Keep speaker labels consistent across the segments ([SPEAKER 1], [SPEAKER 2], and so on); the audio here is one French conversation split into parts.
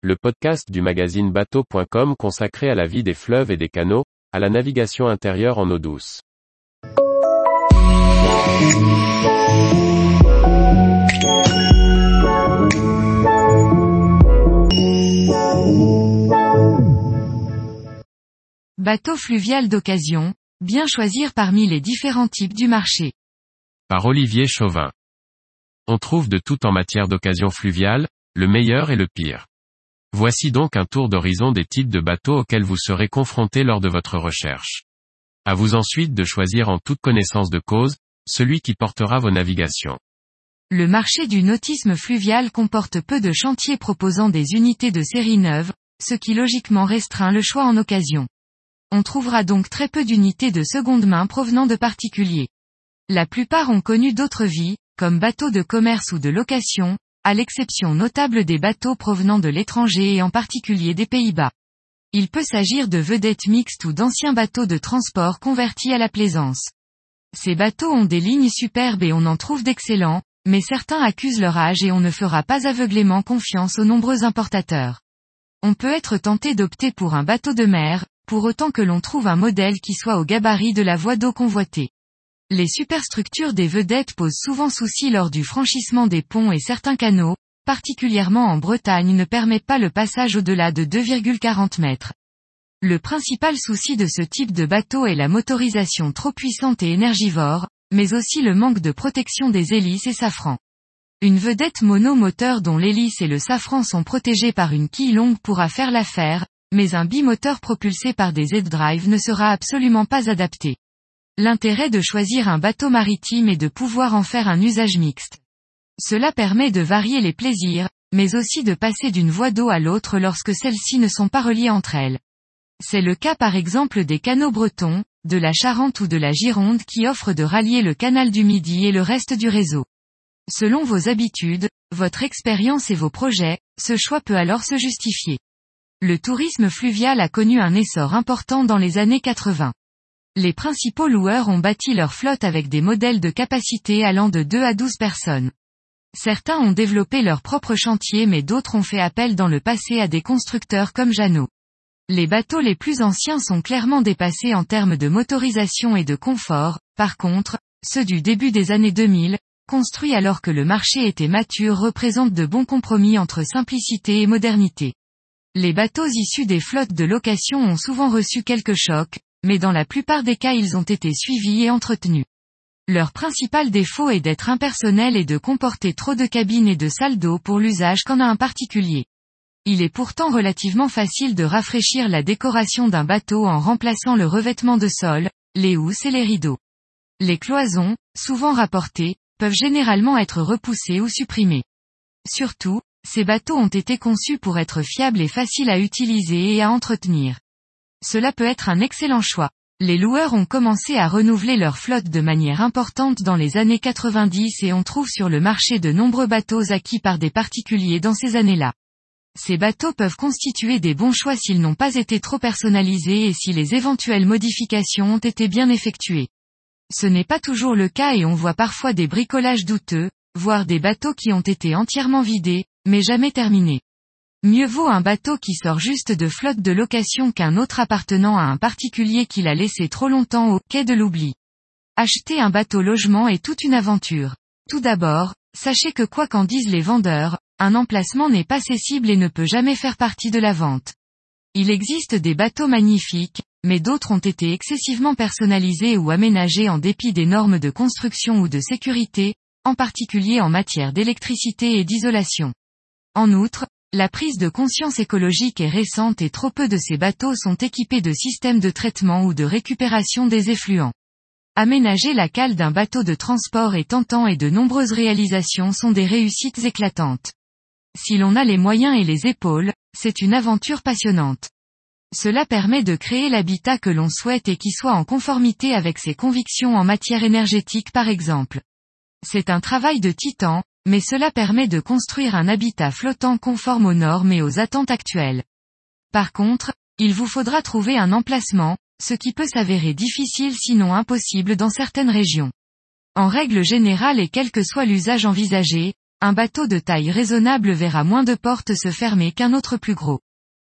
[SPEAKER 1] le podcast du magazine bateau.com consacré à la vie des fleuves et des canaux, à la navigation intérieure en eau douce.
[SPEAKER 2] Bateau fluvial d'occasion, bien choisir parmi les différents types du marché.
[SPEAKER 1] Par Olivier Chauvin. On trouve de tout en matière d'occasion fluviale, le meilleur et le pire. Voici donc un tour d'horizon des types de bateaux auxquels vous serez confrontés lors de votre recherche. À vous ensuite de choisir en toute connaissance de cause, celui qui portera vos navigations.
[SPEAKER 2] Le marché du nautisme fluvial comporte peu de chantiers proposant des unités de série neuve, ce qui logiquement restreint le choix en occasion. On trouvera donc très peu d'unités de seconde main provenant de particuliers. La plupart ont connu d'autres vies, comme bateaux de commerce ou de location, à l'exception notable des bateaux provenant de l'étranger et en particulier des Pays-Bas. Il peut s'agir de vedettes mixtes ou d'anciens bateaux de transport convertis à la plaisance. Ces bateaux ont des lignes superbes et on en trouve d'excellents, mais certains accusent leur âge et on ne fera pas aveuglément confiance aux nombreux importateurs. On peut être tenté d'opter pour un bateau de mer, pour autant que l'on trouve un modèle qui soit au gabarit de la voie d'eau convoitée. Les superstructures des vedettes posent souvent souci lors du franchissement des ponts et certains canaux, particulièrement en Bretagne ne permettent pas le passage au-delà de 2,40 mètres. Le principal souci de ce type de bateau est la motorisation trop puissante et énergivore, mais aussi le manque de protection des hélices et safrans. Une vedette monomoteur dont l'hélice et le safran sont protégés par une quille longue pourra faire l'affaire, mais un bimoteur propulsé par des Z-drive ne sera absolument pas adapté. L'intérêt de choisir un bateau maritime est de pouvoir en faire un usage mixte. Cela permet de varier les plaisirs, mais aussi de passer d'une voie d'eau à l'autre lorsque celles-ci ne sont pas reliées entre elles. C'est le cas par exemple des canaux bretons, de la Charente ou de la Gironde qui offrent de rallier le canal du Midi et le reste du réseau. Selon vos habitudes, votre expérience et vos projets, ce choix peut alors se justifier. Le tourisme fluvial a connu un essor important dans les années 80 les principaux loueurs ont bâti leur flotte avec des modèles de capacité allant de 2 à 12 personnes. Certains ont développé leur propre chantier mais d'autres ont fait appel dans le passé à des constructeurs comme Jeannot. Les bateaux les plus anciens sont clairement dépassés en termes de motorisation et de confort, par contre, ceux du début des années 2000, construits alors que le marché était mature représentent de bons compromis entre simplicité et modernité. Les bateaux issus des flottes de location ont souvent reçu quelques chocs, mais dans la plupart des cas ils ont été suivis et entretenus. Leur principal défaut est d'être impersonnel et de comporter trop de cabines et de salles d'eau pour l'usage qu'en a un particulier. Il est pourtant relativement facile de rafraîchir la décoration d'un bateau en remplaçant le revêtement de sol, les housses et les rideaux. Les cloisons, souvent rapportées, peuvent généralement être repoussées ou supprimées. Surtout, ces bateaux ont été conçus pour être fiables et faciles à utiliser et à entretenir. Cela peut être un excellent choix. Les loueurs ont commencé à renouveler leur flotte de manière importante dans les années 90 et on trouve sur le marché de nombreux bateaux acquis par des particuliers dans ces années-là. Ces bateaux peuvent constituer des bons choix s'ils n'ont pas été trop personnalisés et si les éventuelles modifications ont été bien effectuées. Ce n'est pas toujours le cas et on voit parfois des bricolages douteux, voire des bateaux qui ont été entièrement vidés, mais jamais terminés. Mieux vaut un bateau qui sort juste de flotte de location qu'un autre appartenant à un particulier qui l'a laissé trop longtemps au quai de l'oubli. Acheter un bateau logement est toute une aventure. Tout d'abord, sachez que quoi qu'en disent les vendeurs, un emplacement n'est pas cessible et ne peut jamais faire partie de la vente. Il existe des bateaux magnifiques, mais d'autres ont été excessivement personnalisés ou aménagés en dépit des normes de construction ou de sécurité, en particulier en matière d'électricité et d'isolation. En outre, la prise de conscience écologique est récente et trop peu de ces bateaux sont équipés de systèmes de traitement ou de récupération des effluents. Aménager la cale d'un bateau de transport est tentant et de nombreuses réalisations sont des réussites éclatantes. Si l'on a les moyens et les épaules, c'est une aventure passionnante. Cela permet de créer l'habitat que l'on souhaite et qui soit en conformité avec ses convictions en matière énergétique par exemple. C'est un travail de titan, mais cela permet de construire un habitat flottant conforme aux normes et aux attentes actuelles. Par contre, il vous faudra trouver un emplacement, ce qui peut s'avérer difficile sinon impossible dans certaines régions. En règle générale et quel que soit l'usage envisagé, un bateau de taille raisonnable verra moins de portes se fermer qu'un autre plus gros.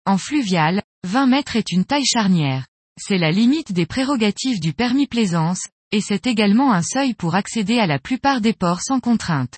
[SPEAKER 2] En fluvial, 20 mètres est une taille charnière. C'est la limite des prérogatives du permis plaisance, et c'est également un seuil pour accéder à la plupart des ports sans contrainte.